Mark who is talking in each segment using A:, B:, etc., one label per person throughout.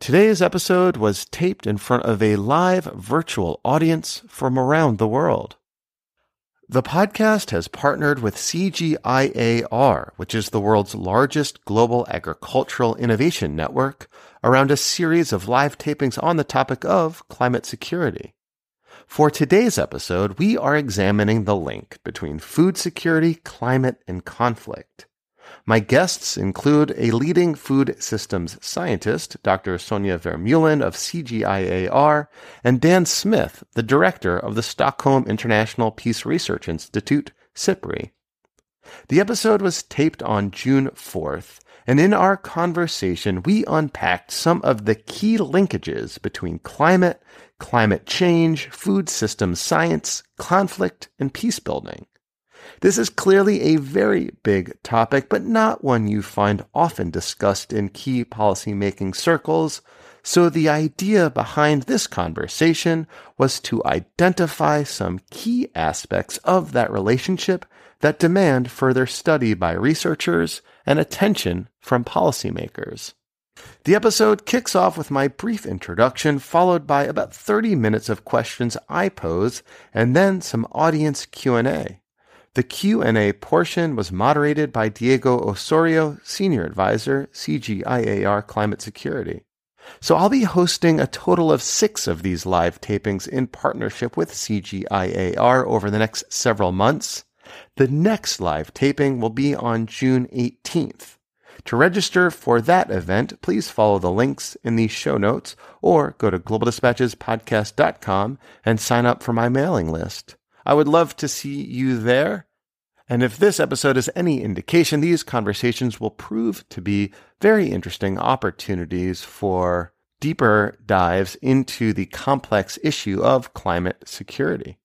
A: Today's episode was taped in front of a live virtual audience from around the world. The podcast has partnered with CGIAR, which is the world's largest global agricultural innovation network, around a series of live tapings on the topic of climate security. For today's episode, we are examining the link between food security, climate, and conflict. My guests include a leading food systems scientist, Dr. Sonia Vermeulen of CGIAR, and Dan Smith, the director of the Stockholm International Peace Research Institute, SIPRI. The episode was taped on June 4th, and in our conversation, we unpacked some of the key linkages between climate, climate change, food systems science, conflict, and peace building. This is clearly a very big topic, but not one you find often discussed in key policymaking circles. So the idea behind this conversation was to identify some key aspects of that relationship that demand further study by researchers and attention from policymakers. The episode kicks off with my brief introduction, followed by about 30 minutes of questions I pose, and then some audience Q&A. The Q&A portion was moderated by Diego Osorio, Senior Advisor, CGIAR Climate Security. So I'll be hosting a total of six of these live tapings in partnership with CGIAR over the next several months. The next live taping will be on June 18th. To register for that event, please follow the links in the show notes or go to globaldispatchespodcast.com and sign up for my mailing list. I would love to see you there. And if this episode is any indication, these conversations will prove to be very interesting opportunities for deeper dives into the complex issue of climate security.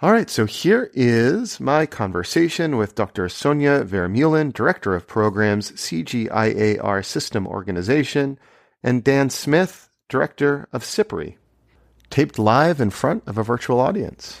A: All right, so here is my conversation with Dr. Sonia Vermeulen, Director of Programs, CGIAR System Organization, and Dan Smith, Director of SIPRI, taped live in front of a virtual audience.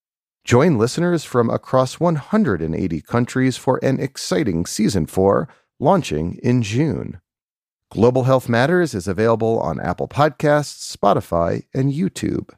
A: Join listeners from across 180 countries for an exciting season 4 launching in June. Global Health Matters is available on Apple Podcasts, Spotify, and YouTube.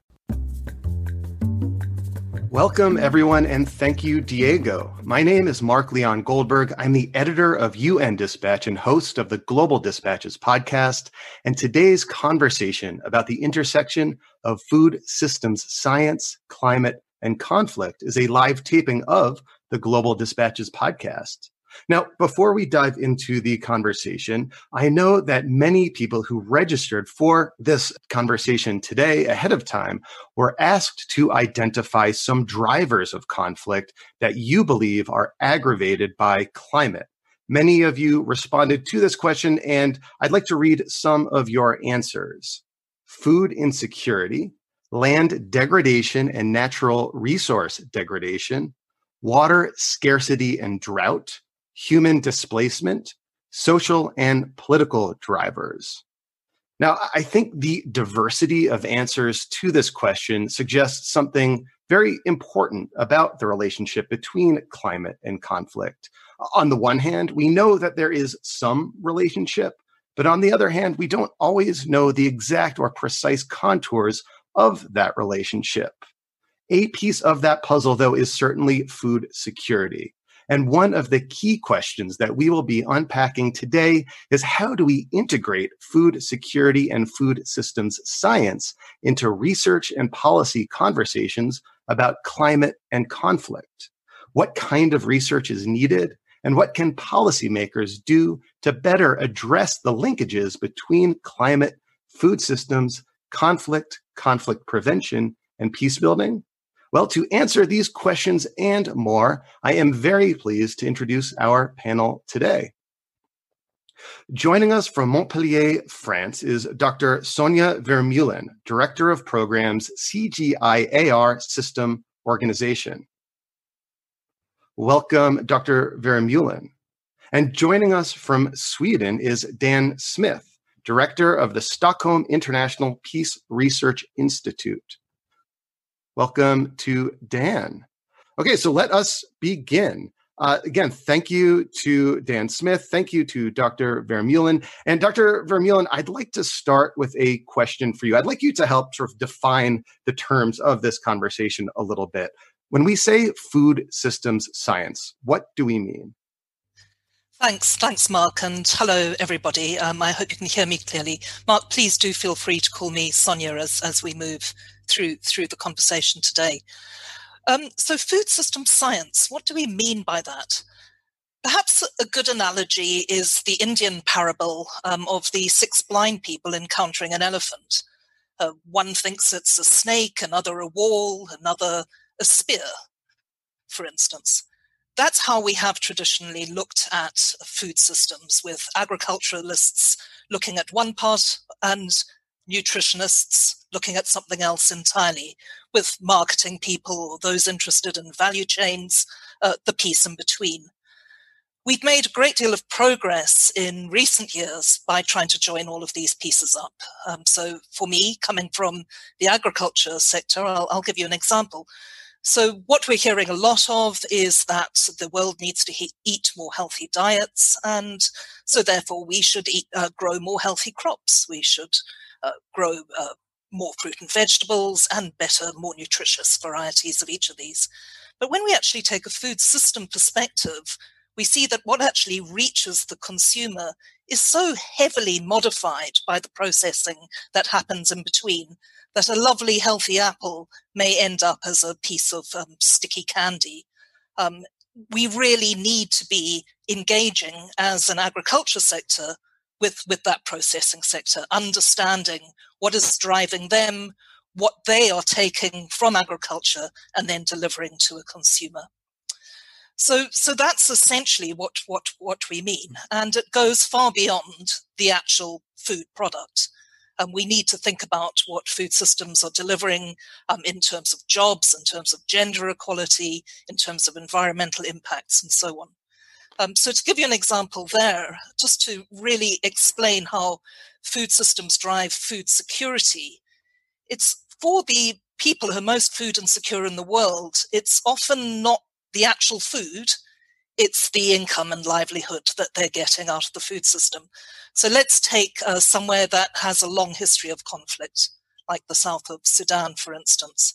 A: Welcome, everyone, and thank you, Diego. My name is Mark Leon Goldberg. I'm the editor of UN Dispatch and host of the Global Dispatches podcast. And today's conversation about the intersection of food systems science, climate, and conflict is a live taping of the Global Dispatches podcast. Now, before we dive into the conversation, I know that many people who registered for this conversation today ahead of time were asked to identify some drivers of conflict that you believe are aggravated by climate. Many of you responded to this question, and I'd like to read some of your answers. Food insecurity, land degradation and natural resource degradation, water scarcity and drought, human displacement, social and political drivers. Now, I think the diversity of answers to this question suggests something very important about the relationship between climate and conflict. On the one hand, we know that there is some relationship, but on the other hand, we don't always know the exact or precise contours of that relationship. A piece of that puzzle, though, is certainly food security.
B: And one of the key questions that we will be unpacking today is how do we integrate food security and food systems science into research and policy conversations about climate and conflict? What kind of research is needed? And what can policymakers do to better address the linkages between climate, food systems, conflict, conflict prevention, and peace building? Well, to answer these questions and more, I am very pleased to introduce our panel today. Joining us from Montpellier, France, is Dr. Sonia Vermeulen, Director of Programs, CGIAR System Organization. Welcome, Dr. Vermeulen. And joining us from Sweden is Dan Smith, Director of the Stockholm International Peace Research Institute. Welcome to Dan. Okay, so let us begin. Uh, again, thank you to Dan Smith. Thank you to Dr. Vermeulen. And Dr. Vermeulen, I'd like to start with a question for you. I'd like you to help sort of define the terms of this conversation a little bit. When we say food systems science, what do we mean?
C: Thanks, thanks, Mark, and hello, everybody. Um, I hope you can hear me clearly. Mark, please do feel free to call me Sonia as, as we move through through the conversation today. Um, so, food system science. What do we mean by that? Perhaps a good analogy is the Indian parable um, of the six blind people encountering an elephant. Uh, one thinks it's a snake, another a wall, another a spear, for instance. That's how we have traditionally looked at food systems, with agriculturalists looking at one part and nutritionists looking at something else entirely, with marketing people or those interested in value chains, uh, the piece in between. We've made a great deal of progress in recent years by trying to join all of these pieces up. Um, so, for me, coming from the agriculture sector, I'll, I'll give you an example. So, what we're hearing a lot of is that the world needs to he- eat more healthy diets, and so therefore we should eat, uh, grow more healthy crops. We should uh, grow uh, more fruit and vegetables and better, more nutritious varieties of each of these. But when we actually take a food system perspective, we see that what actually reaches the consumer is so heavily modified by the processing that happens in between that a lovely, healthy apple may end up as a piece of um, sticky candy. Um, we really need to be engaging as an agriculture sector with, with that processing sector, understanding what is driving them, what they are taking from agriculture and then delivering to a consumer. So, so that's essentially what, what, what we mean. And it goes far beyond the actual food product. And we need to think about what food systems are delivering um, in terms of jobs, in terms of gender equality, in terms of environmental impacts, and so on. Um, so, to give you an example there, just to really explain how food systems drive food security, it's for the people who are most food insecure in the world, it's often not the actual food, it's the income and livelihood that they're getting out of the food system. So, let's take uh, somewhere that has a long history of conflict, like the south of Sudan, for instance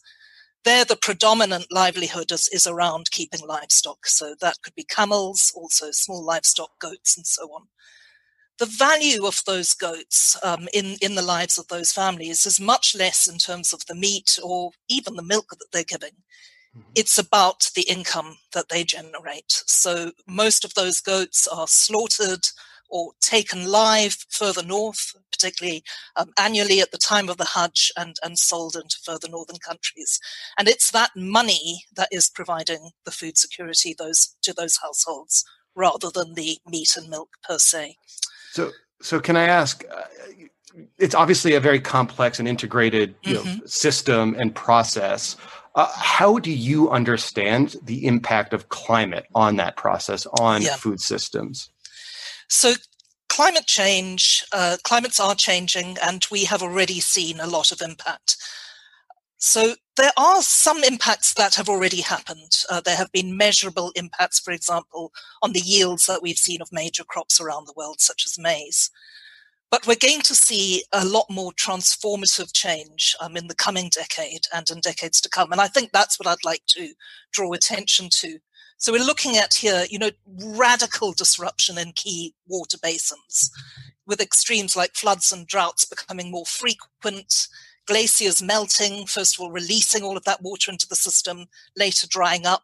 C: there the predominant livelihood is, is around keeping livestock. So that could be camels, also small livestock, goats, and so on. The value of those goats um, in, in the lives of those families is much less in terms of the meat or even the milk that they're giving. Mm-hmm. It's about the income that they generate. So most of those goats are slaughtered or taken live further north, particularly um, annually at the time of the Hajj and, and sold into further northern countries. And it's that money that is providing the food security those to those households rather than the meat and milk per se.
B: So, so can I ask? Uh, it's obviously a very complex and integrated you mm-hmm. know, system and process. Uh, how do you understand the impact of climate on that process on yeah. food systems?
C: So climate change, uh, climates are changing, and we have already seen a lot of impact. So there are some impacts that have already happened. Uh, there have been measurable impacts, for example, on the yields that we've seen of major crops around the world, such as maize. But we're going to see a lot more transformative change um, in the coming decade and in decades to come. And I think that's what I'd like to draw attention to So we're looking at here, you know, radical disruption in key water basins, with extremes like floods and droughts becoming more frequent, glaciers melting, first of all, releasing all of that water into the system, later drying up.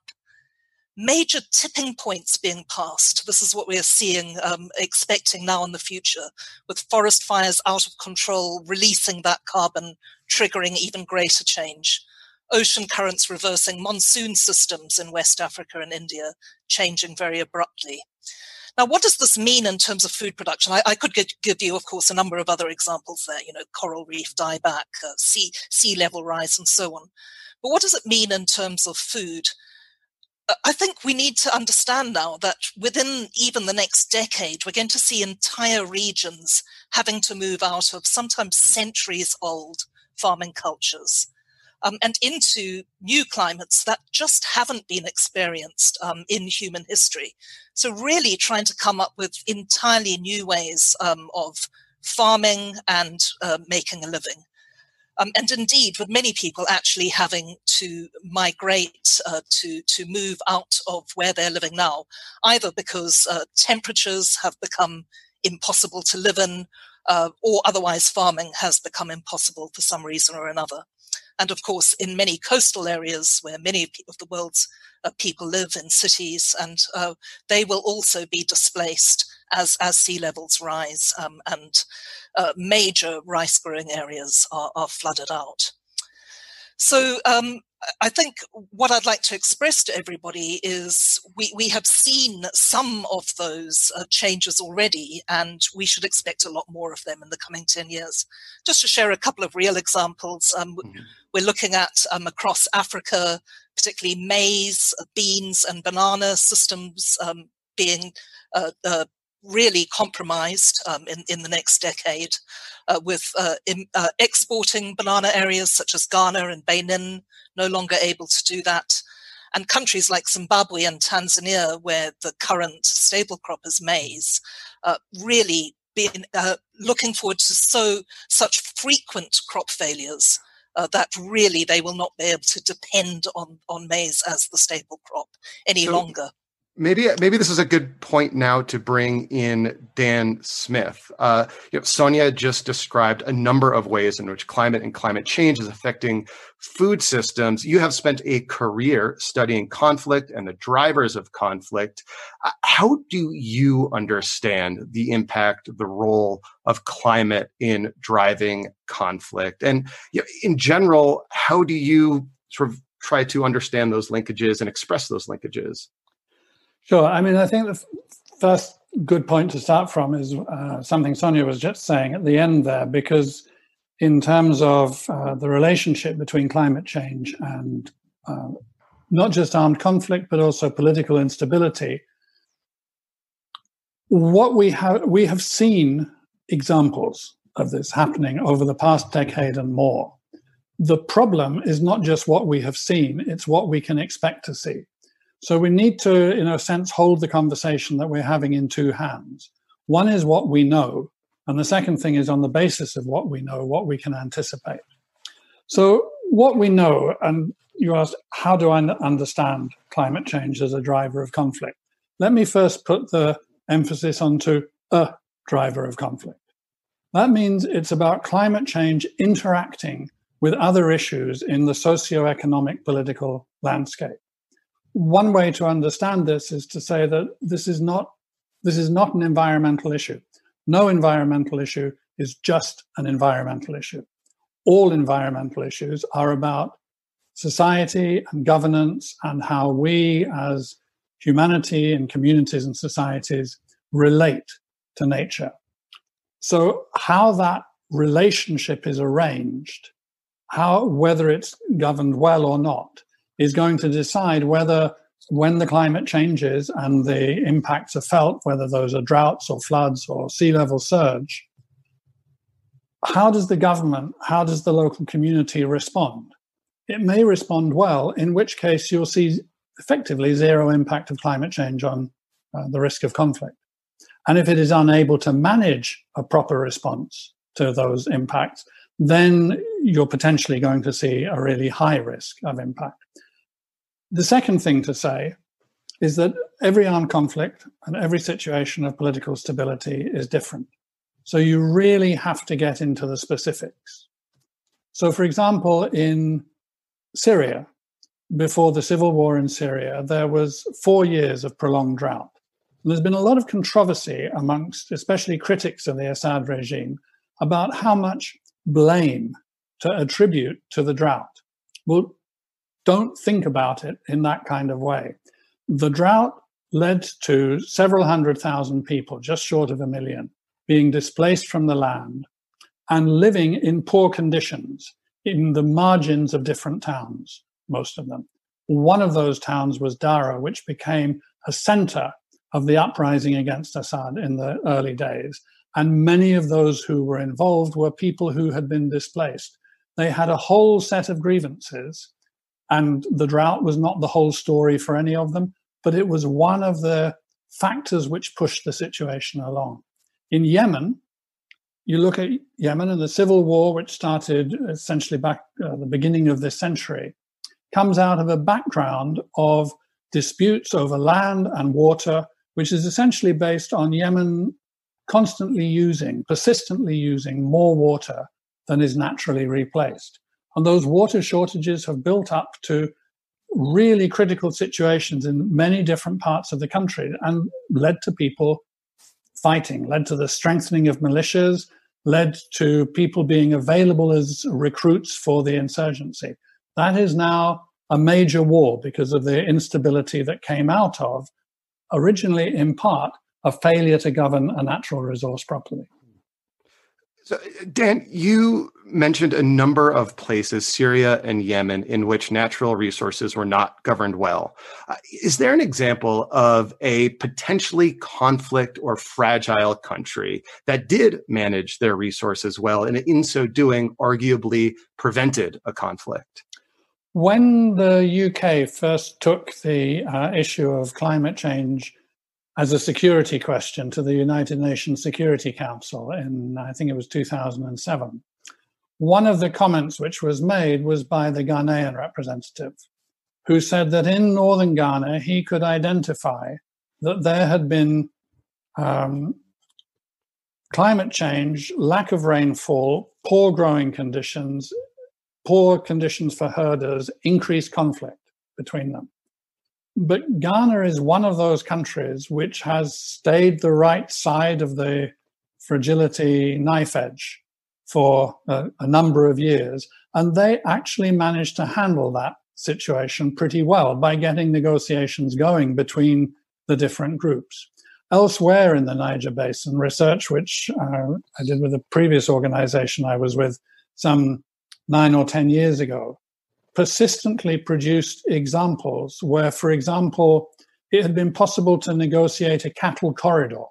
C: Major tipping points being passed. This is what we are seeing, um, expecting now in the future, with forest fires out of control, releasing that carbon, triggering even greater change ocean currents reversing, monsoon systems in West Africa and India changing very abruptly. Now, what does this mean in terms of food production? I, I could give, you, of course, a number of other examples there, you know, coral reef dieback, uh, sea, sea level rise, and so on. But what does it mean in terms of food? I think we need to understand now that within even the next decade, we're going to see entire regions having to move out of sometimes centuries old farming cultures um, and into new climates that just haven't been experienced um, in human history. So, really trying to come up with entirely new ways um, of farming and uh, making a living. Um, and indeed, with many people actually having to migrate uh, to to move out of where they're living now, either because uh, temperatures have become impossible to live in, uh, or otherwise farming has become impossible for some reason or another. And of course, in many coastal areas where many of the world's uh, people live in cities, and uh, they will also be displaced as, as sea levels rise um, and uh, major rice growing areas are, are flooded out. So um, I think what I'd like to express to everybody is we, we have seen some of those uh, changes already, and we should expect a lot more of them in the coming 10 years. Just to share a couple of real examples, um, mm-hmm. we're looking at um, across Africa, particularly maize, uh, beans, and banana systems um, being uh, uh, really compromised um, in, in the next decade uh, with uh, in, uh, exporting banana areas such as Ghana and Benin no longer able to do that. And countries like Zimbabwe and Tanzania, where the current staple crop is maize, uh, really being uh, looking forward to so such frequent crop failures uh, that really they will not be able to depend on on maize as the staple crop any so, longer
B: maybe maybe this is a good point now to bring in Dan Smith. Uh, you know, Sonia just described a number of ways in which climate and climate change is affecting food systems. You have spent a career studying conflict and the drivers of conflict. Uh, how do you understand the impact, the role of climate in driving conflict, and you know, in general, how do you sort of try to understand those linkages and express those linkages?
D: Sure. I mean, I think the first good point to start from is uh, something Sonia was just saying at the end there, because in terms of uh, the relationship between climate change and uh, not just armed conflict, but also political instability, what we have we have seen examples of this happening over the past decade and more. The problem is not just what we have seen; it's what we can expect to see. So we need to, in a sense, hold the conversation that we're having in two hands. One is what we know, and the second thing is on the basis of what we know, what we can anticipate. So, what we know, and you asked, how do I understand climate change as a driver of conflict? Let me first put the emphasis onto a driver of conflict. That means it's about climate change interacting with other issues in the socio-economic political landscape one way to understand this is to say that this is not this is not an environmental issue. No environmental issue is just an environmental issue. All environmental issues are about society and governance and how we as humanity and communities and societies relate to nature. So how that relationship is arranged, how whether it's governed well or not, is going to decide whether when the climate changes and the impacts are felt, whether those are droughts or floods or sea level surge, how does the government, how does the local community respond? It may respond well, in which case you'll see effectively zero impact of climate change on uh, the risk of conflict. And if it is unable to manage a proper response to those impacts, then you're potentially going to see a really high risk of impact. The second thing to say is that every armed conflict and every situation of political stability is different. So you really have to get into the specifics. So, for example, in Syria, before the civil war in Syria, there was four years of prolonged drought. And there's been a lot of controversy amongst, especially critics of the Assad regime, about how much blame to attribute to the drought. Well, don't think about it in that kind of way. The drought led to several hundred thousand people, just short of a million, being displaced from the land and living in poor conditions in the margins of different towns, most of them. One of those towns was Dara, which became a center of the uprising against Assad in the early days. And many of those who were involved were people who had been displaced. They had a whole set of grievances, and the drought was not the whole story for any of them, but it was one of the factors which pushed the situation along. In Yemen, you look at Yemen and the civil war, which started essentially back uh, the beginning of this century, comes out of a background of disputes over land and water, which is essentially based on Yemen constantly using, persistently using more water than is naturally replaced. And those water shortages have built up to really critical situations in many different parts of the country and led to people fighting, led to the strengthening of militias, led to people being available as recruits for the insurgency. That is now a major war because of the instability that came out of, originally in part, a failure to govern a natural resource properly.
B: So, Dan, you mentioned a number of places, Syria and Yemen, in which natural resources were not governed well. Uh, is there an example of a potentially conflict or fragile country that did manage their resources well and in so doing arguably prevented a conflict?
D: When the UK first took the uh, issue of climate change as a security question to the United Nations Security Council in, I think it was 2007. One of the comments which was made was by the Ghanaian representative, who said that in northern Ghana he could identify that there had been um, climate change, lack of rainfall, poor growing conditions, poor conditions for herders, increased conflict between them. But Ghana is one of those countries which has stayed the right side of the fragility knife edge for a, a, number of years. And they actually managed to handle that situation pretty well by getting negotiations going between the different groups. Elsewhere in the Niger Basin, research which uh, I did with a previous organization I was with some nine or 10 years ago, persistently produced examples where, for example, it had been possible to negotiate a cattle corridor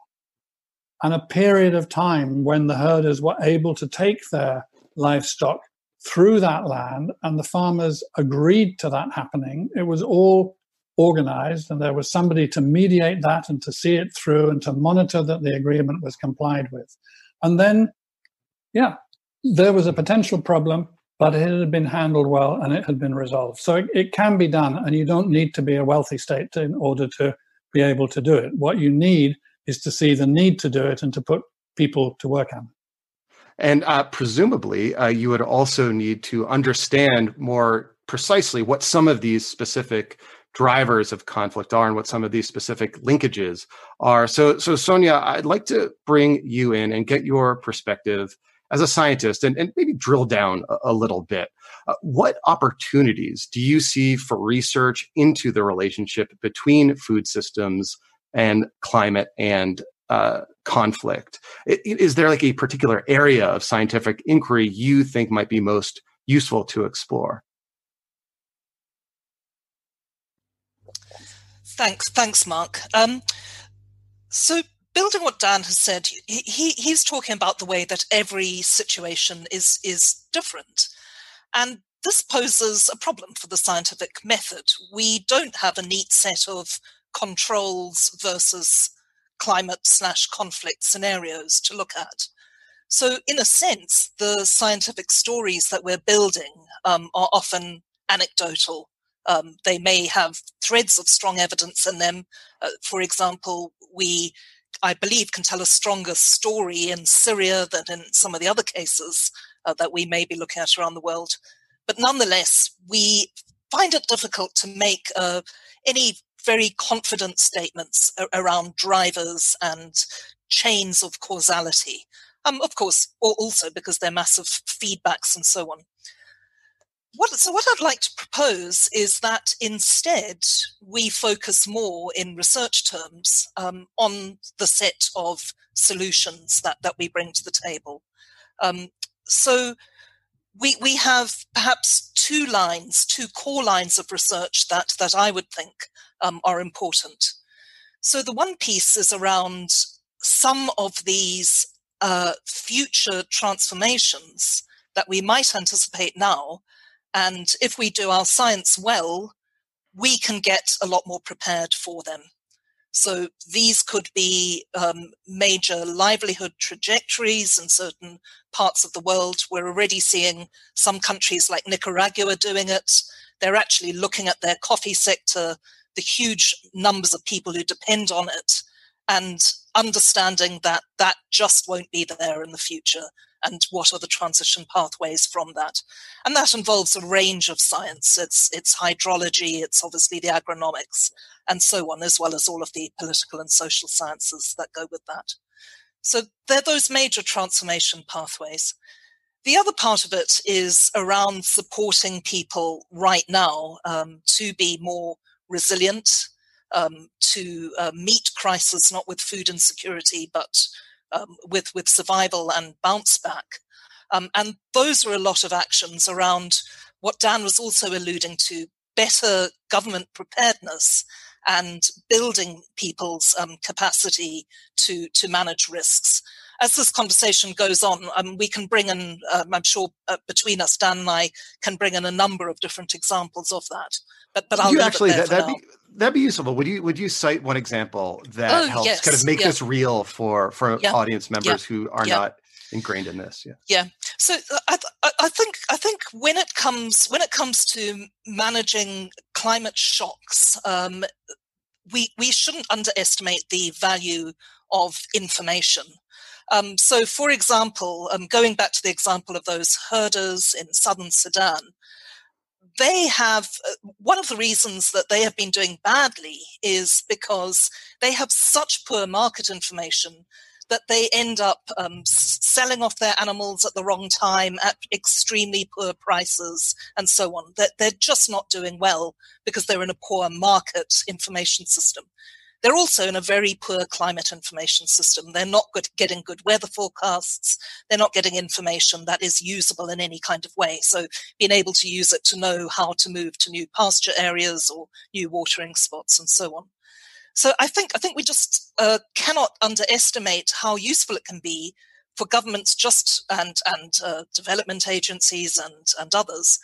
D: and a period of time when the herders were able to take their livestock through that land and the farmers agreed to that happening. It was all organized and there was somebody to mediate that and to see it through and to monitor that the agreement was complied with. And then, yeah, there was a potential problem but it had been handled well and it had been resolved. So it, it, can be done, and you don't need to be a wealthy state to, in order to be able to do it. What you need is to see the need to do it and to put people to work on. it.
B: And uh, presumably, uh, you would also need to understand more precisely what some of these specific drivers of conflict are and what some of these specific linkages are. So, so Sonia, I'd like to bring you in and get your perspective as a scientist and, and maybe drill down a, a little bit. Uh, what opportunities do you see for research into the relationship between food systems and climate and uh, conflict? Is there like a particular area of scientific inquiry you think might be most useful to explore?
C: Thanks, thanks, Mark. Um, so building what Dan has said, he, he's talking about the way that every situation is is different, and this poses a problem for the scientific method. We don't have a neat set of controls versus climate slash conflict scenarios to look at. So, in a sense, the scientific stories that we're building um, are often anecdotal Um, they may have threads of strong evidence in them. Uh, for example, we, I believe, can tell a stronger story in Syria than in some of the other cases uh, that we may be looking at around the world. But nonetheless, we find it difficult to make uh, any very confident statements around drivers and chains of causality. Um, of course, also because they're massive feedbacks and so on. What, so what I'd like to propose is that instead we focus more in research terms um, on the set of solutions that, that we bring to the table. Um, so we, we have perhaps two lines, two core lines of research that, that I would think um, are important. So the one piece is around some of these uh, future transformations that we might anticipate now. And if we do our science well, we can get a lot more prepared for them. So these could be um, major livelihood trajectories in certain parts of the world. We're already seeing some countries like Nicaragua doing it. They're actually looking at their coffee sector, the huge numbers of people who depend on it, and understanding that that just won't be there in the future and what are the transition pathways from that. And that involves a range of science. It's it's hydrology it's obviously the agronomics and so on as well as all of the political and social sciences that go with that. So they're those major transformation pathways. The other part of it is around supporting people right now um, to be more resilient um, to uh, meet crisis, not with food insecurity, but um, with with survival and bounce back. Um, and those are a lot of actions around what Dan was also alluding to: better government preparedness and building people's um, capacity to to manage risks. As this conversation goes on, um, we can bring in, um, I'm sure, uh, between us, Dan and I can bring in a number of different examples of that. But but I'll
B: you actually
C: that,
B: that'd be that'd be useful. Would you would you cite one example that oh, helps yes. kind of make yeah. this real for for yeah. audience members yeah. who are not ingrained in this?
C: Yeah. Yeah. So uh, I, I think I think when it comes when it comes to managing climate shocks, um, we we shouldn't underestimate the value of information. Um, so, for example, um, going back to the example of those herders in southern Sudan, they have uh, one of the reasons that they have been doing badly is because they have such poor market information that they end up um, selling off their animals at the wrong time at extremely poor prices and so on. That they're just not doing well because they're in a poor market information system. They're also in a very poor climate information system. They're not good, getting good weather forecasts. They're not getting information that is usable in any kind of way. So being able to use it to know how to move to new pasture areas or new watering spots and so on. So I think I think we just uh, cannot underestimate how useful it can be for governments just and and uh, development agencies and and others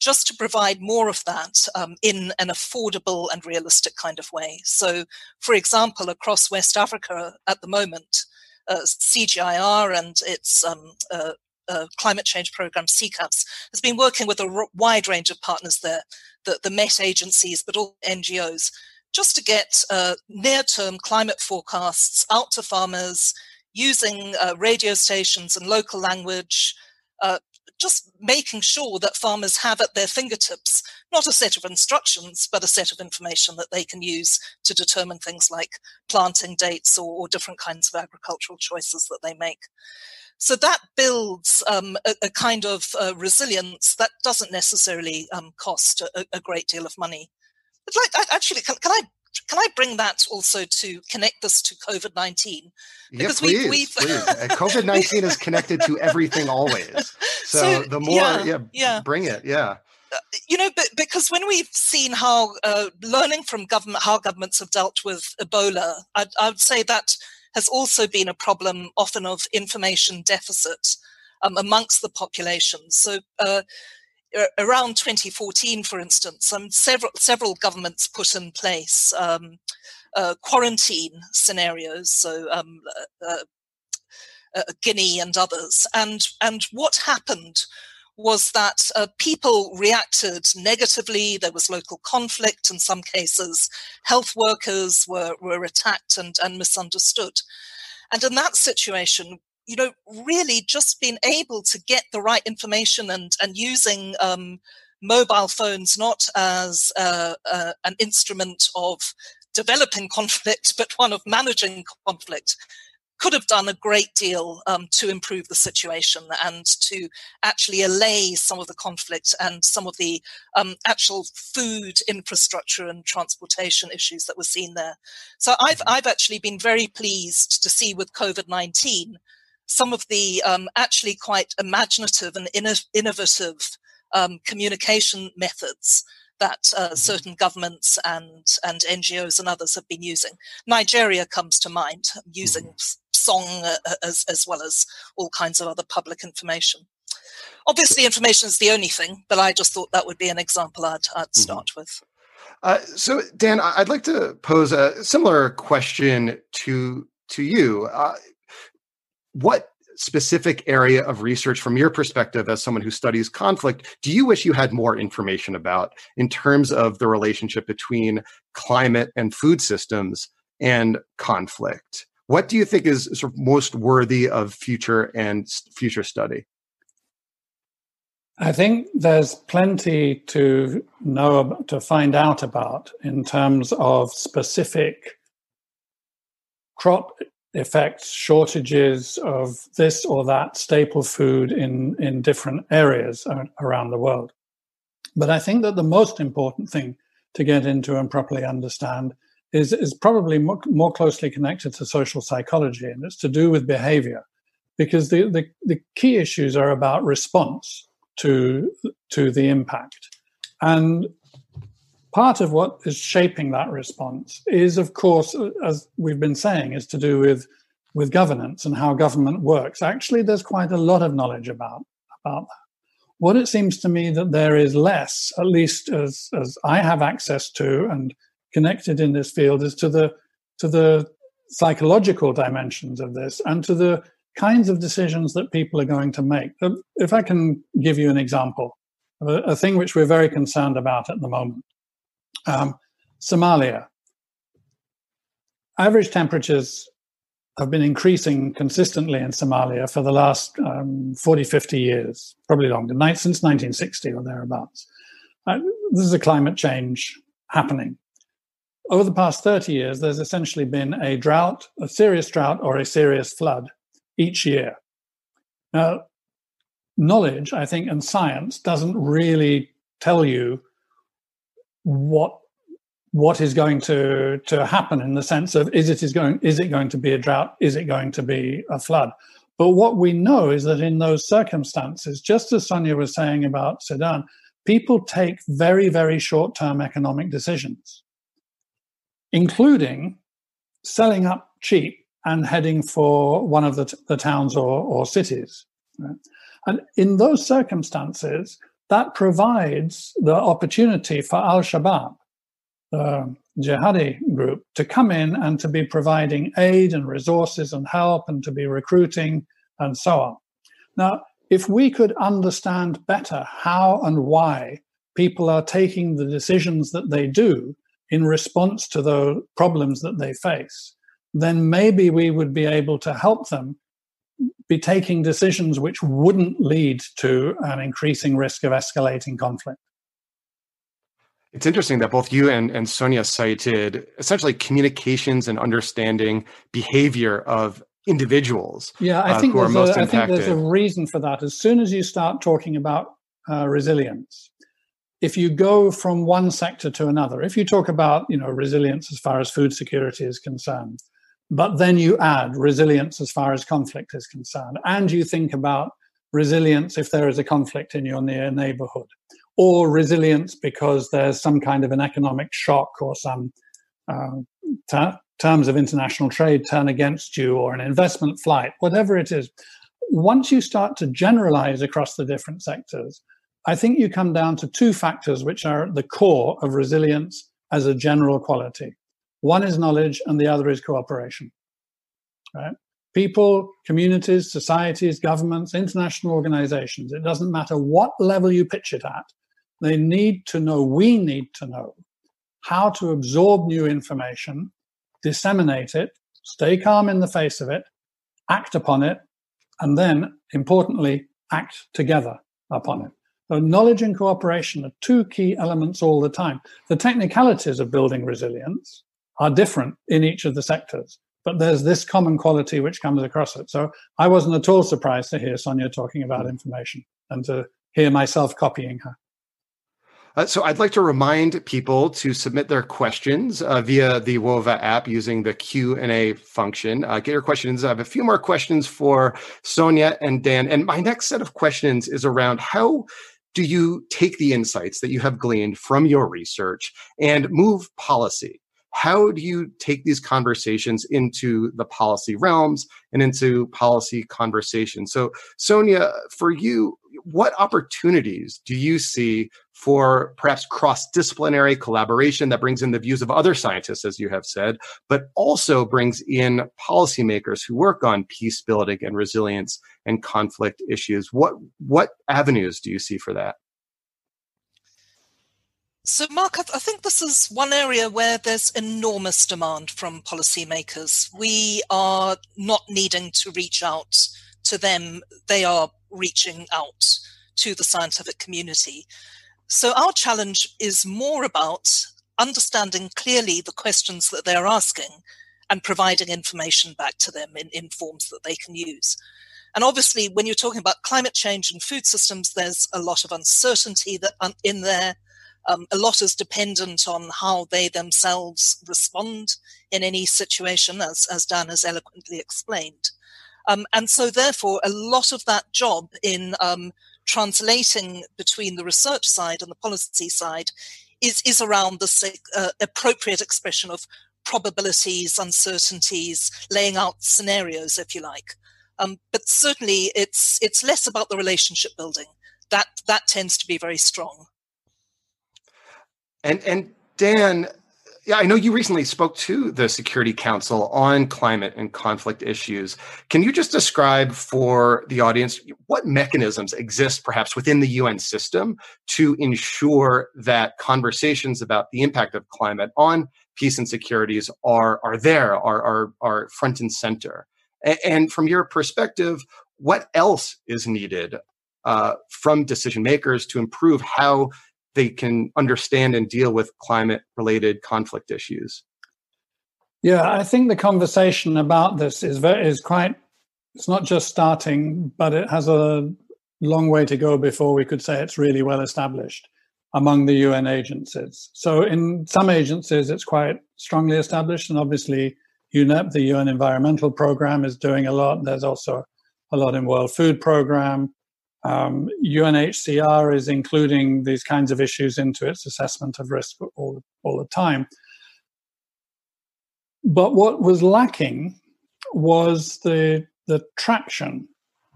C: just to provide more of that um, in an affordable and realistic kind of way. So, for example, across West Africa at the moment, uh, CGIAR and its um, uh, uh, climate change program, CCAFS, has been working with a r- wide range of partners there, the, the Met agencies, but all NGOs, just to get uh, near term climate forecasts out to farmers using uh, radio stations and local language. Uh, just making sure that farmers have at their fingertips not a set of instructions, but a set of information that they can use to determine things like planting dates or, or different kinds of agricultural choices that they make. So that builds um, a, a, kind of uh, resilience that doesn't necessarily um, cost a, a, great deal of money. But like, actually, can, can I can I bring that also to connect this to COVID nineteen?
B: Because yeah, please, we've, we've please. COVID nineteen is connected to everything always. So, so the more, yeah, yeah, yeah, bring it, yeah.
C: Uh, you know, but because when we've seen how uh, learning from government, how governments have dealt with Ebola, I'd, I would say that has also been a problem, often of information deficit um, amongst the population. So. Uh, around 2014, for instance, um, several several governments put in place um, uh, quarantine scenarios. So um, uh, uh, uh, Guinea and others, and and what happened was that uh, people reacted negatively. There was local conflict in some cases. Health workers were, were attacked and, and misunderstood. And in that situation, you know, really just being able to get the right information and, and using um, mobile phones not as uh, uh, an instrument of developing conflict, but one of managing conflict could have done a great deal um, to improve the situation and to actually allay some of the conflict and some of the um, actual food infrastructure and transportation issues that were seen there. So I've mm-hmm. I've actually been very pleased to see with COVID nineteen some of the um, actually quite imaginative and innovative um, communication methods that uh, mm-hmm. certain governments and and NGOs and others have been using. Nigeria comes to mind, using mm-hmm song uh, uh, as, as well as all kinds of other public information. Obviously, information is the only thing, but I just thought that would be an example I'd, I'd mm-hmm. start mm-hmm. with.
B: Uh, so, Dan, I'd like to pose a similar question to to you. Uh, what specific area of research, from your perspective as someone who studies conflict, do you wish you had more information about in terms of the relationship between climate and food systems and conflict? What do you think is sort of most worthy of future and future study?
D: I think there's plenty to know to find out about in terms of specific crop effects, shortages of this or that staple food in, in different areas around the world. But I think that the most important thing to get into and properly understand is, is probably more, more closely connected to social psychology, and it's to do with behavior, because the, the, the key issues are about response to, to the impact. And part of what is shaping that response is, of course, as we've been saying, is to do with with governance and how government works. Actually, there's quite a lot of knowledge about about that. What it seems to me that there is less, at least as as I have access to, and connected in this field is to the to the psychological dimensions of this and to the kinds of decisions that people are going to make. If I can give you an example a thing which we're very concerned about at the moment, um, Somalia. Average temperatures have been increasing consistently in Somalia for the last um, 40, 50 years, probably longer, since 1960 or thereabouts. Uh, this is a climate change happening over the past 30 years, there's essentially been a drought, a serious drought, or a serious flood each year. Now, knowledge, I think, and science doesn't really tell you what what is going to to happen in the sense of is it is going is it going to be a drought is it going to be a flood but what we know is that in those circumstances just as sonia was saying about sudan people take very very short term economic decisions including selling up cheap and heading for one of the, t- the towns or, or cities. Right? And in those circumstances, that provides the opportunity for Al Shabaab, the jihadi group, to come in and to be providing aid and resources and help and to be recruiting and so on. Now, if we could understand better how and why people are taking the decisions that they do, in response to the problems that they face, then maybe we would be able to help them be taking decisions which wouldn't lead to an increasing risk of escalating conflict.
B: It's interesting that both you and, and Sonia cited essentially communications and understanding behavior of individuals.
D: Yeah, I uh, think, uh, there's, a, I think there's a reason for that. As soon as you start talking about uh, resilience, if you go from one sector to another, if you talk about you know resilience as far as food security is concerned, but then you add resilience as far as conflict is concerned, and you think about resilience if there is a conflict in your near neighborhood, or resilience because there's some kind of an economic shock or some uh, ter- terms of international trade turn against you, or an investment flight, whatever it is. Once you start to generalize across the different sectors, I think you come down to two factors which are at the core of resilience as a general quality. One is knowledge, and the other is cooperation. Right? People, communities, societies, governments, international organizations, it doesn't matter what level you pitch it at, they need to know, we need to know how to absorb new information, disseminate it, stay calm in the face of it, act upon it, and then, importantly, act together upon it. So knowledge and cooperation are two key elements all the time. The technicalities of building resilience are different in each of the sectors, but there's this common quality which comes across it. So I wasn't at all surprised to hear Sonia talking about information and to hear myself copying her.
B: Uh, so I'd like to remind people to submit their questions uh, via the Whova app using the Q and A function. Uh, get your questions. I have a few more questions for Sonia and Dan. And my next set of questions is around how do you take the insights that you have gleaned from your research and move policy? How do you take these conversations into the policy realms and into policy conversations? So, Sonia, for you, what opportunities do you see for perhaps cross disciplinary collaboration that brings in the views of other scientists, as you have said, but also brings in policymakers who work on peace building and resilience and conflict issues? What, what avenues do you see for that?
C: So, Mark, I, think this is one area where there's enormous demand from policymakers. We are not needing to reach out to them, they are reaching out to the scientific community. So, our challenge is more about understanding clearly the questions that they're asking and providing information back to them in, in forms that they can use. And obviously, when you're talking about climate change and food systems, there's a lot of uncertainty that uh, in there. Um, a lot is dependent on how they themselves respond in any situation, as, as Dan has eloquently explained. Um, and so, therefore, a lot of that job in um, translating between the research side and the policy side is, is around the uh, appropriate expression of probabilities, uncertainties, laying out scenarios, if you like. Um, but certainly, it's it's less about the relationship building. That that tends to be very strong.
B: And and Dan, yeah, I know you recently spoke to the Security Council on climate and conflict issues. Can you just describe for the audience what mechanisms exist perhaps within the UN system to ensure that conversations about the impact of climate on peace and securities are, are there, are, are, are front and center? And, from your perspective, what else is needed uh, from decision makers to improve how they can understand and deal with climate related conflict issues.
D: Yeah i think the conversation about this is very is quite it's not just starting but it has a long way to go before we could say it's really well established among the un agencies. So in some agencies it's quite strongly established and obviously unep the un environmental program is doing a lot. There's also a lot in world food program um, UNHCR is including these kinds of issues into its assessment of risk all, all the time. But what was lacking was the, the traction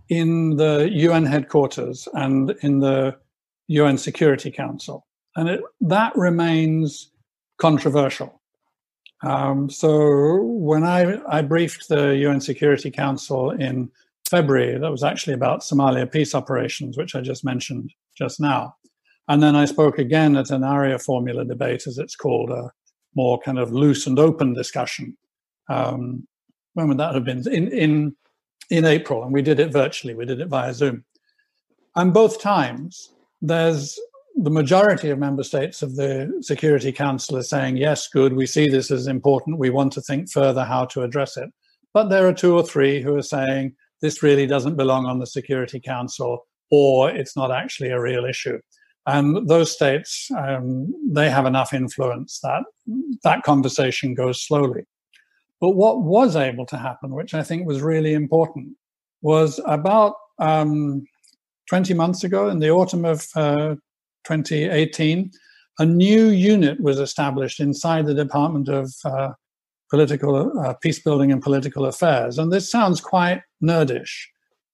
D: in the UN headquarters and in the UN Security Council. And it, that remains controversial. Um, so when I, I briefed the UN Security Council in February that was actually about Somalia peace operations, which I just mentioned just now. And then I spoke again at an Arria formula debate, as it's called, a more kind of loose and open discussion. Um, when would that have been? In, in, in April, and we did it virtually, we did it via Zoom. And both times, there's the majority of member states of the Security Council are saying, yes, good, we see this as important, we want to think further how to address it. But there are two or three who are saying, this really doesn't belong on the Security Council or it's not actually a real issue. And those states, um, they have enough influence that that conversation goes slowly. But what was able to happen, which I think was really important, was about um, 20 months ago, in the autumn of uh, 2018, a new unit was established inside the Department of uh, political uh, peace building and political affairs. And this sounds quite nerdish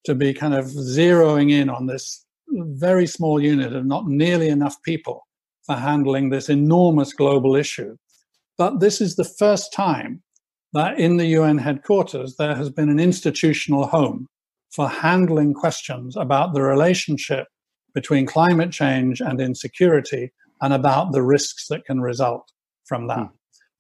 D: to be kind of zeroing in on this very small unit of not nearly enough people for handling this enormous global issue. But this is the first time that in the UN headquarters, there has been an institutional home for handling questions about the relationship between climate change and insecurity and about the risks that can result from that.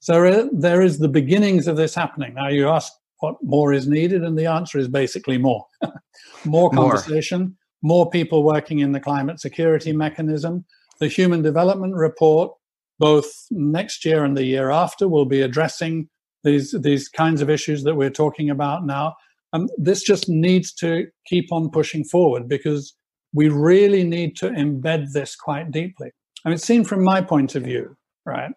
D: So uh, there is the beginnings of this happening. Now, you ask what more is needed, and the answer is basically more. more conversation, more. more people working in the climate security mechanism. The Human Development Report, both next year and the year after, will be addressing these, these kinds of issues that we're talking about now. And this just needs to keep on pushing forward because we really need to embed this quite deeply. I mean, seen from my point of view, right?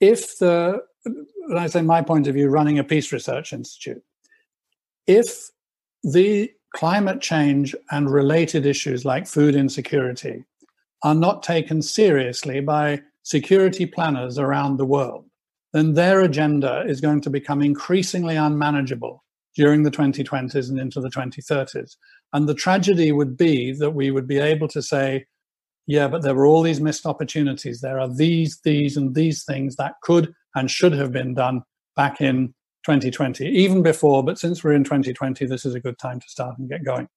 D: If the, when I say my point of view, running a peace research institute, if the climate change and related issues like food insecurity are not taken seriously by security planners around the world, then their agenda is going to become increasingly unmanageable during the 2020s and into the 2030s. And the tragedy would be that we would be able to say, yeah, but there were all these missed opportunities. There are these, these, and these things that could and should have been done back in 2020, even before. But since we're in 2020, this is a good time to start and get going.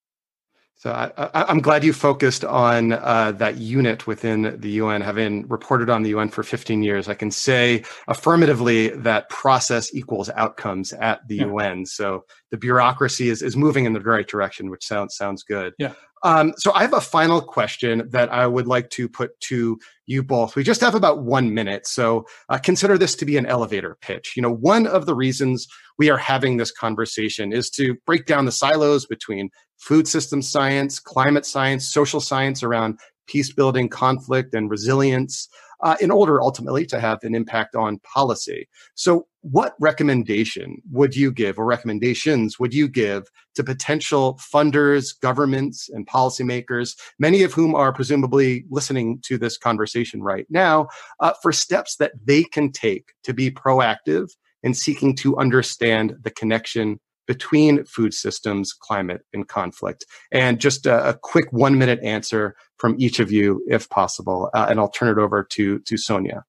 B: So I, am glad you focused on uh, that unit within the UN, having reported on the UN for 15 years. I can say affirmatively that process equals outcomes at the yeah. UN. So the bureaucracy is, is moving in the right direction, which sounds sounds good.
D: Yeah.
B: Um, so I have a final question that I would like to put to you both. We just have about one minute, so uh, consider this to be an elevator pitch. You know, one of the reasons we are having this conversation is to break down the silos between food system science, climate science, social science around peace building, conflict, and resilience uh, in order ultimately to have an impact on policy. So, what recommendation would you give, or recommendations would you give to potential funders, governments, and policymakers, many of whom are presumably listening to this conversation right now, uh, for steps that they can take to be proactive in seeking to understand the connection between food systems, climate, and conflict? And just a, a quick one minute answer from each of you, if possible. Uh, and I'll turn it over to, to Sonia.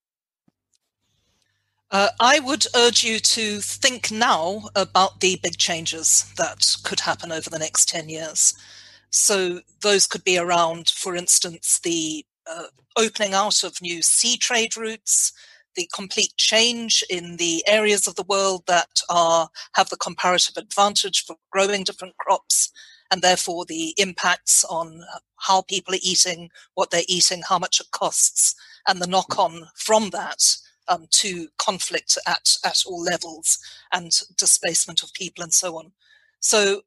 C: Uh, I would urge you to think now about the big changes that could happen over the next 10 years. So, those could be around, for instance, the uh, opening out of new sea trade routes, the complete change in the areas of the world that are have the comparative advantage for growing different crops and therefore the impacts on how people are eating, what they're eating, how much it costs, and the knock on from that um, to conflict at, at all levels and displacement of people and so on. So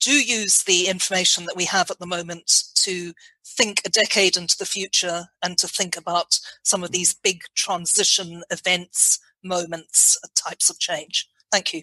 C: do use the information that we have at the moment to think a decade into the future and to think about some of mm. these big transition events, moments, types of change. Thank you.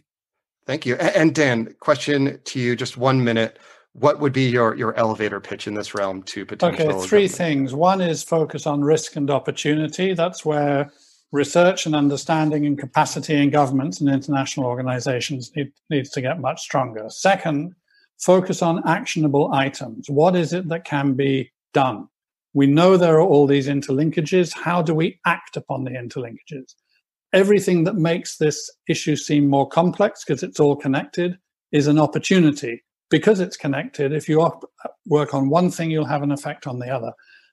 B: Thank you. And Dan, question to you, just one minute. What would be your, your elevator pitch in this realm to potential?
D: Okay, three things. One is focus on risk and opportunity. That's where research and understanding and capacity in governments and international organizations need, needs to get much stronger. Second, focus on actionable items. What is it that can be done? We know there are all these interlinkages. How do we act upon the interlinkages? Everything that makes this issue seem more complex because it's all connected is an opportunity because it's connected. If you work on one thing, you'll have an effect on the other.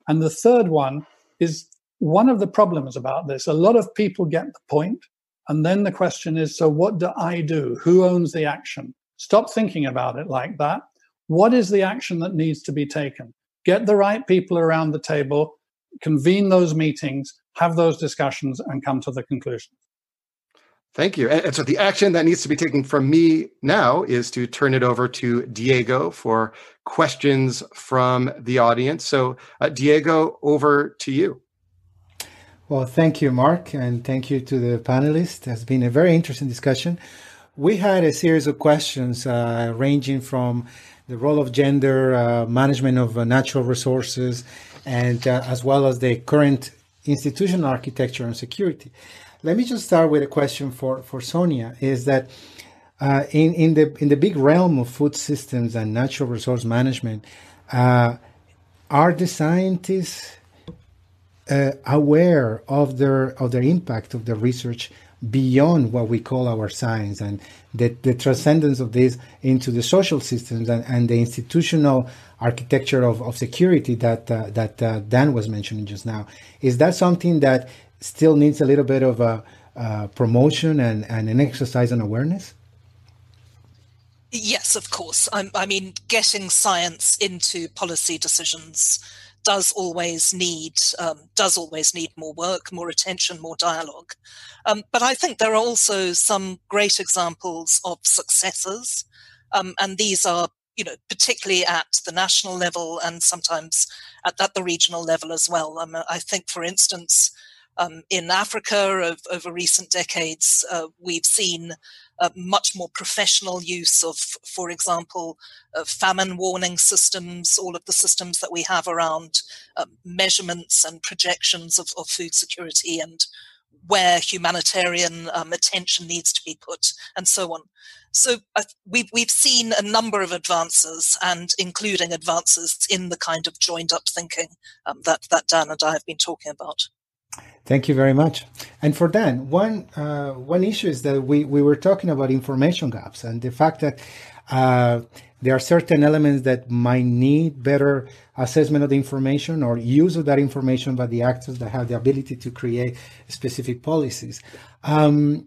D: And the third one is one of the problems about this. A lot of people get the point, and then the question is so what do I do? Who owns the action? Stop thinking about it like that. What is the action that needs to be taken? Get the right people around the table, convene those meetings, have those discussions, and come to the conclusion.
B: Thank you. And, so the action that needs to be taken from me now is to turn it over to Diego for questions from the audience. So, uh, Diego, over to you.
E: Well, thank you, Mark, and thank you to the panelists. It has been a very interesting discussion we had a series of questions uh, ranging from the role of gender, uh, management of uh, natural resources, and uh, as well as the current institutional architecture and security. Let me just start with a question for, for Sonia is that uh, in, in, the, in the big realm of food systems and natural resource management, are the scientists aware of their, of their impact of the research beyond what we call our science and the, the transcendence of this into the social systems and, and the institutional architecture of, of security that uh, that uh, Dan was mentioning just now. Is that something that still needs a little bit of a promotion and, and an exercise in awareness?
C: Yes, of course. I, I mean, getting science into policy decisions does always need um, does always need more work, more attention, more dialogue. Um, but I think there are also some great examples of successes, um, and these are you know particularly at the national level and sometimes at, at the regional level as well. Um, I think, for instance. Um, in Africa, over recent decades, uh, we've seen much more professional use of, for example, uh, famine warning systems, all of the systems that we have around uh, measurements and projections of, of, food security and where humanitarian um, attention needs to be put, and so on. So we've we've seen a number of advances, and including advances in the kind of joined up thinking um, that that Dan and I have been talking about.
E: Thank you very much. And for Dan, one uh, one issue is that we, we were talking about information gaps and the fact that uh, there are certain elements that might need better assessment of the information or use of that information by the actors that have the ability to create specific policies. Um,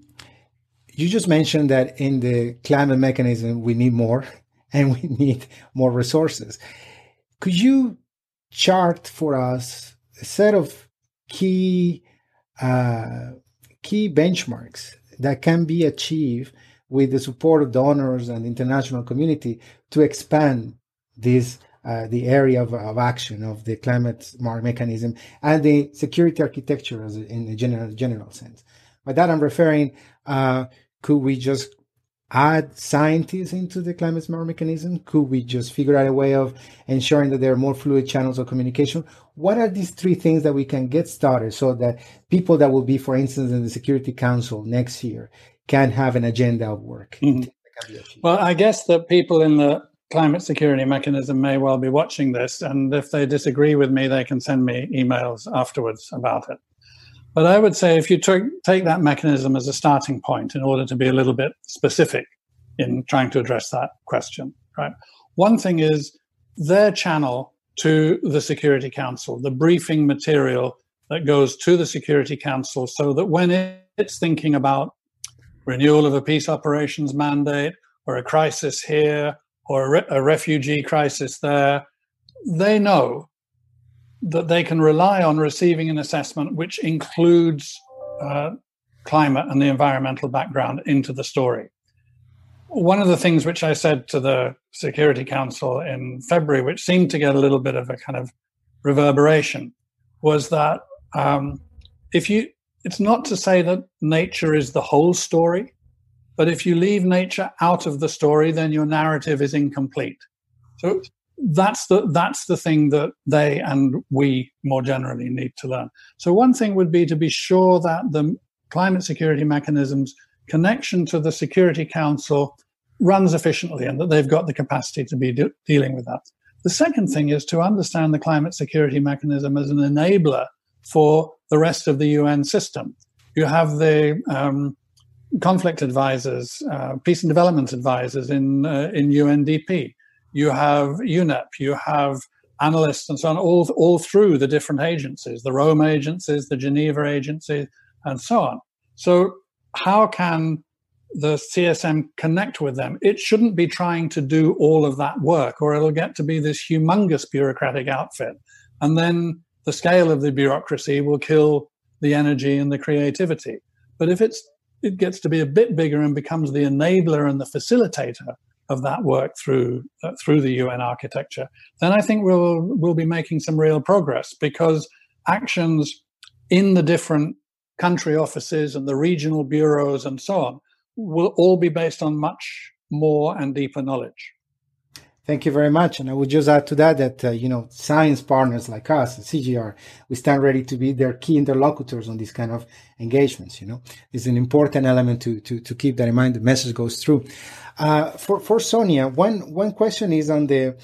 E: you just mentioned that in the climate mechanism, we need more and we need more resources. Could you chart for us a set of key uh, key benchmarks that can be achieved with the support of donors and international community to expand this uh, the area of, of, action of the climate smart mechanism and the security architecture in a general general sense. By that I'm referring, uh, could we just add scientists into the climate smart mechanism? Could we just figure out a way of ensuring that there are more fluid channels of communication? What are these three things that we can get started so that people that will be, for instance, in the Security Council next year can have an agenda of work? Mm-hmm.
D: Well, I guess that people in the climate security mechanism may well be watching this, and if they disagree with me, they can send me emails afterwards about it. But I would say if you took, take that mechanism as a starting point in order to be a little bit specific in trying to address that question, right? One thing is their channel to the Security Council, the briefing material that goes to the Security Council so that when it's thinking about renewal of a peace operations mandate or a crisis here or a, re- a refugee crisis there, they know that they can rely on receiving an assessment which includes uh, climate and the environmental background into the story. One of the things which I said to the Security Council in February, which seemed to get a little bit of a kind of reverberation, was that um, if you, it's not to say that nature is the whole story, but if you leave nature out of the story, then your narrative is incomplete. So that's the that's the thing that they and we more generally need to learn. So one thing would be to be sure that the climate security mechanisms connection to the Security Council runs efficiently and that they've got the capacity to be de- dealing with that. The second thing is to understand the climate security mechanism as an enabler for the rest of the UN system. You have the um, conflict advisors, uh, peace and development advisors in uh, in UNDP you have UNEP, you have analysts and so on, all, all through the different agencies, the Rome agencies, the Geneva agencies, and so on. So, how can the CSM connect with them? It shouldn't be trying to do all of that work, or it'll get to be this humongous bureaucratic outfit. And then the scale of the bureaucracy will kill the energy and the creativity. But if it's it gets to be a bit bigger and becomes the enabler and the facilitator of that work through uh, through the UN architecture, then I think we'll we'll be making some real progress because actions in the different country offices and the regional bureaus and so on will all be based on much more and deeper knowledge.
E: Thank you very much. And I would just add to that that, uh, you know, science partners like us at CGIAR, we stand ready to be their key interlocutors on these kind of engagements, you know. It's an important element to, to, to keep that in mind. The message goes through. Uh, for, for Sonia, one, one question is on the,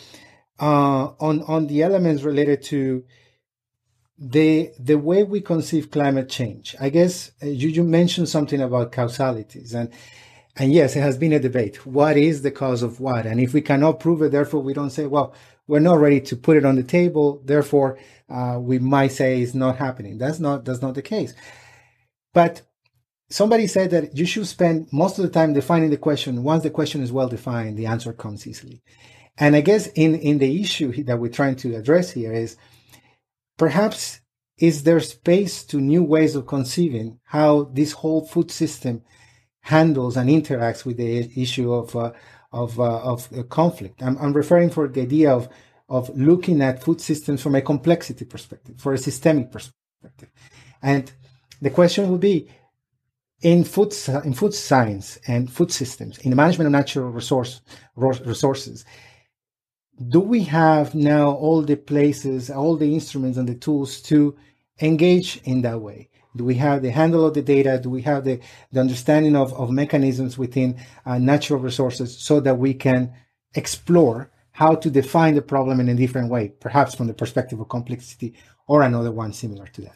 E: uh, on, on the elements related to the the way we conceive climate change. I guess uh, you, you mentioned something about causalities, and and yes, it has been a debate. What is the cause of what? And if we cannot prove it, therefore we don't say, well, we're not ready to put it on the table. Therefore, uh, we might say it's not happening. That's not that's not the case. But somebody said that you should spend most of the time defining the question. Once the question is well defined, the answer comes easily. And I guess in in the issue that we're trying to address here is perhaps is there space to new ways of conceiving how this whole food system handles and interacts with the issue of uh, of, uh, of conflict. I'm, I'm referring for the idea of of looking at food systems from a complexity perspective, for a systemic perspective, and the question would be in food in food science and food systems in the management of natural resource resources do we have now all the places all the instruments and the tools to engage in that way do we have the handle of the data do we have the, the understanding of, of mechanisms within uh, natural resources so that we can explore how to define the problem in a different way perhaps from the perspective of complexity or another one similar to that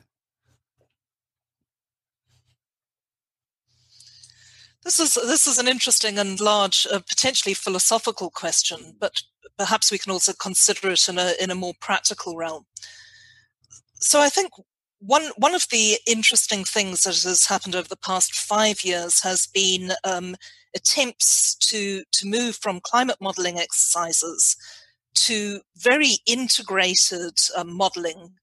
C: This is this is an interesting and large, uh, potentially philosophical question, but perhaps we can also consider it in a in a more practical realm. So I think one one of the interesting things that has happened over the past five years has been um, attempts to to move from climate modeling exercises to very integrated uh, modeling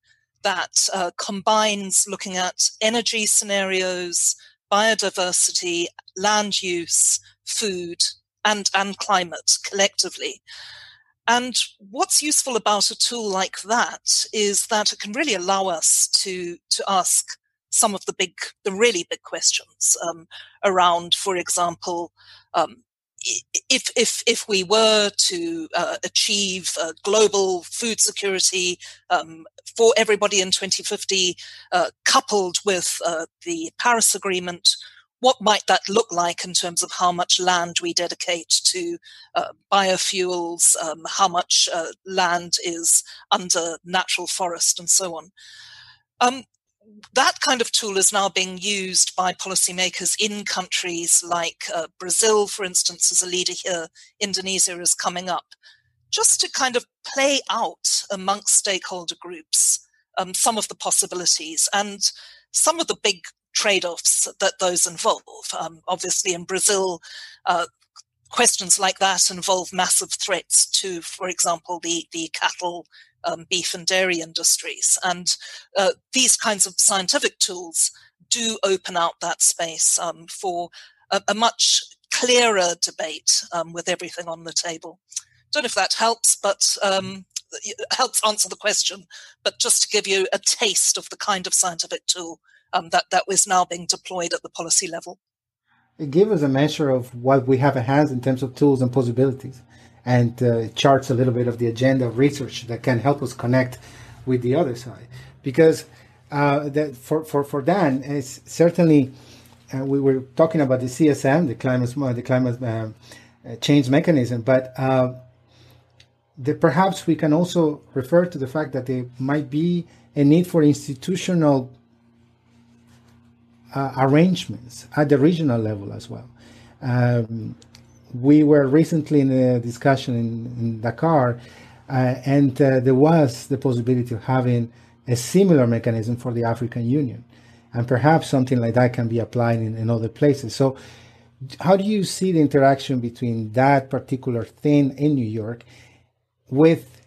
C: that uh, combines looking at energy scenarios, biodiversity, land use, food, and, and climate collectively. And what's useful about a tool like that is that it can really allow us to, to ask some of the big, the really big questions um, around, for example, um, if if if we were to uh, achieve uh, global food security um, for everybody in 2050, uh, coupled with uh, the Paris Agreement, what might that look like in terms of how much land we dedicate to uh, biofuels, um, how much uh, land is under natural forest, and so on. Um, that kind of tool is now being used by policymakers in countries like uh, Brazil, for instance, as a leader here. Indonesia is coming up, just to kind of play out amongst stakeholder groups um, some of the possibilities and some of the big trade-offs that those involve. Um, obviously, in Brazil, uh, questions like that involve massive threats to, for example, the the cattle um, beef and dairy industries. And uh, these kinds of scientific tools do open out that space um, for a, a, much clearer debate um, with everything on the table. Don't know if that helps, but um, helps answer the question. But just to give you a taste of the kind of scientific tool um, that that was now being deployed at the policy level.
E: It gives us a measure of what we have at hand in terms of tools and possibilities and uh, charts a little bit of the agenda of research that can help us connect with the other side. Because uh, that for, for, for Dan, it's certainly, uh, we were talking about the CSM, the climate, the climate uh, change mechanism, but uh, the, perhaps we can also refer to the fact that there might be a need for institutional arrangements at the regional level as well. Um, we were recently in a discussion in, in Dakar, uh, and uh, there was the possibility of having a similar mechanism for the African Union. And perhaps something like that can be applied in, in other places. So, how do you see the interaction between that particular thing in New York with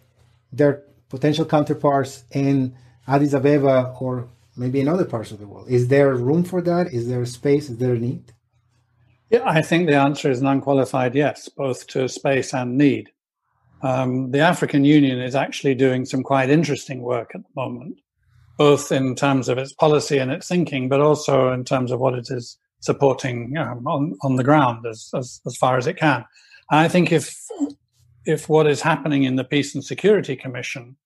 E: their potential counterparts in Addis Ababa or maybe in other parts of the world? Is there room for that? Is there space? Is there a need?
D: Yeah, I think the answer is an unqualified yes, both to space and need. Um, the African Union is actually doing some quite interesting work at the moment, both in terms of its policy and its thinking, but also in terms of what it is supporting um, on, on the ground as, as, as far as it can. And I think if if what is happening in the Peace and Security Commission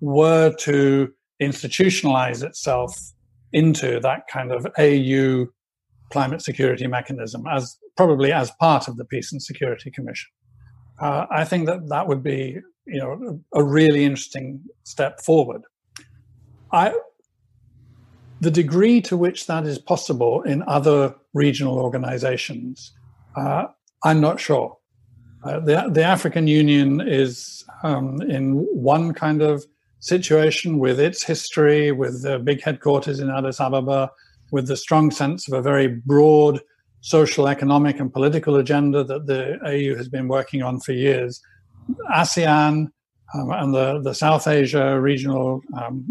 D: were to institutionalize itself into that kind of AU climate security mechanism as probably as part of the Peace and Security Commission. Uh, I think that that would be, you know, a really interesting step forward. I The degree to which that is possible in other regional organizations, uh, I'm not sure. Uh, the, the African Union is um, in one kind of situation with its history, with the big headquarters in Addis Ababa, with the strong sense of a very broad social, economic, and political agenda that the AU has been working on for years. ASEAN um, and the, the South Asia Regional um,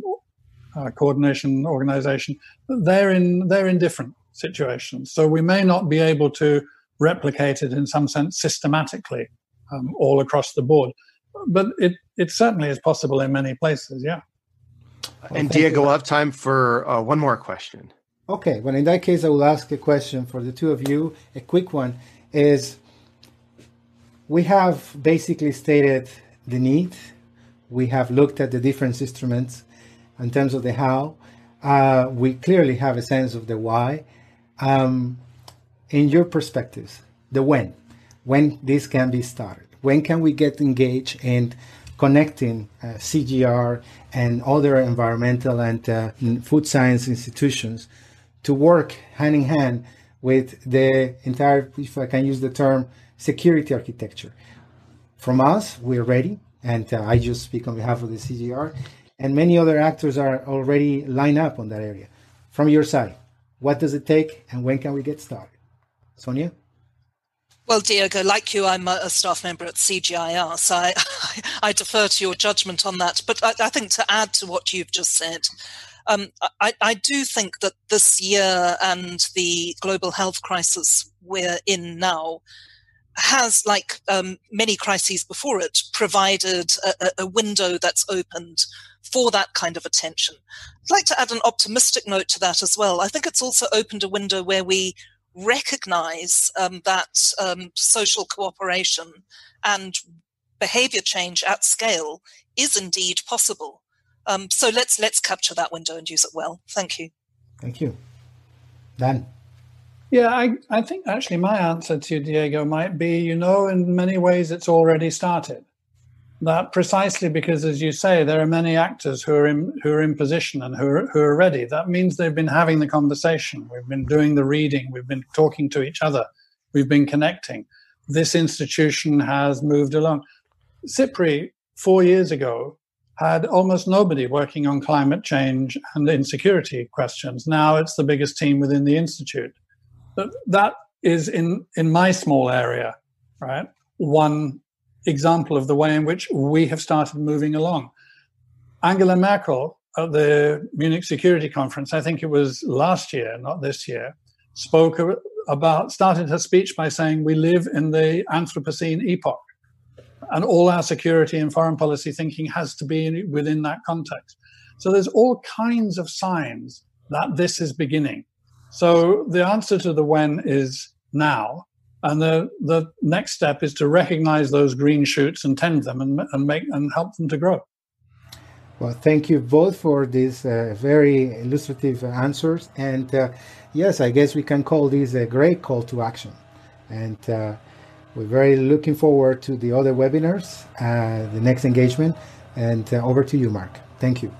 D: uh, Coordination Organization, they're in, they're in different situations. So we may not be able to replicate it in some sense systematically um, all across the board. But it, it certainly is possible in many places, yeah.
B: Well, and Diego, we'll have time for uh, one more question.
E: Okay, well, in that case, I will ask a question for the two of you. A quick one is we have basically stated the need, we have looked at the different instruments in terms of the how. Uh, we clearly have a sense of the why. Um, in your perspectives, the when, when this can be started, when can we get engaged in connecting uh, CGIAR and other environmental and uh, food science institutions to work hand in hand with the entire, if I can use the term, security architecture. From us, we're ready, and uh, I just speak on behalf of the CGIAR, and many other actors are already lined up on that area. From your side, what does it take, and when can we get started? Sonia?
C: Well, Diego, like you, I'm a staff member at CGIAR, so I, I, defer to your judgment on that. But I, I, think to add to what you've just said, um, I, I, do think that this year and the global health crisis we're in now has, like um, many crises before it, provided a, a window that's opened for that kind of attention. I'd like to add an optimistic note to that as well. I think it's also opened a window where we recognize um, that um, social cooperation and behavior change at scale is indeed possible. Um, so let's let's capture that window and use it well. Thank you.
E: Thank you, Dan.
D: Yeah, I, I think actually my answer to Diego might be, you know, in many ways it's already started. That precisely because, as you say, there are many actors who are in who are in position and who are, who are ready. That means they've been having the conversation. We've been doing the reading. We've been talking to each other. We've been connecting. This institution has moved along. SIPRI four years ago had almost nobody working on climate change and insecurity questions. Now it's the biggest team within the institute. But That is in in my small area, right? One example of the way in which we have started moving along. Angela Merkel at the Munich Security Conference, I think it was last year, not this year, spoke about, started her speech by saying, We live in the Anthropocene epoch. And all our security and foreign policy thinking has to be within that context. So there's all kinds of signs that this is beginning. So the answer to the when is now. And the, the next step is to recognize those green shoots and tend them and, and make and help them to grow.
E: Well, thank you both for these uh, very illustrative answers. And uh, yes, I guess we can call this a great call to action. And uh, we're very looking forward to the other webinars, uh, the next engagement. And uh, over to you, Mark. Thank you.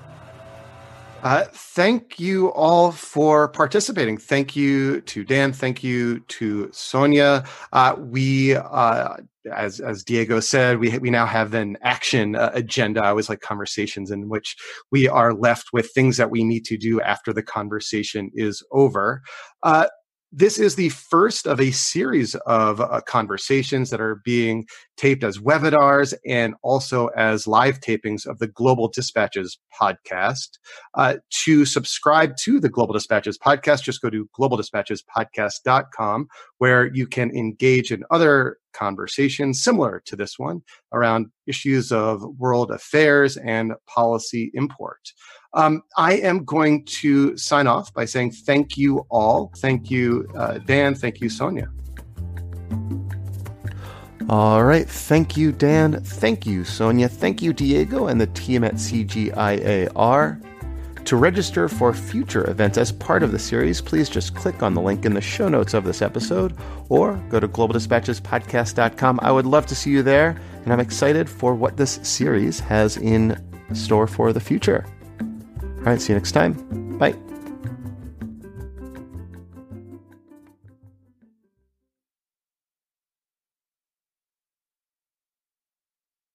B: Uh, thank you all for participating. Thank you to Dan. Thank you to Sonia. Uh, we, uh, as as Diego said, we we now have an action uh, agenda. I always like conversations in which we are left with things that we need to do after the conversation is over. Uh, this is the first of a series of uh, conversations that are being taped as webinars and also as live tapings of the Global Dispatches podcast. Uh, to subscribe to the Global Dispatches podcast, just go to globaldispatchespodcast.com where you can engage in other conversations similar to this one around issues of world affairs and policy import. Um, I am going to sign off by saying thank you all. Thank you, uh, Dan. Thank you, Sonia. All right. Thank you, Dan. Thank you, Sonia. Thank you, Diego, and the team at CGIAR. To register for future events as part of the series, please just click on the link in the show notes of this episode or go to globaldispatchespodcast.com. I would love to see you there, and I'm excited for what this series has in store for the future. All right, see you next time. Bye.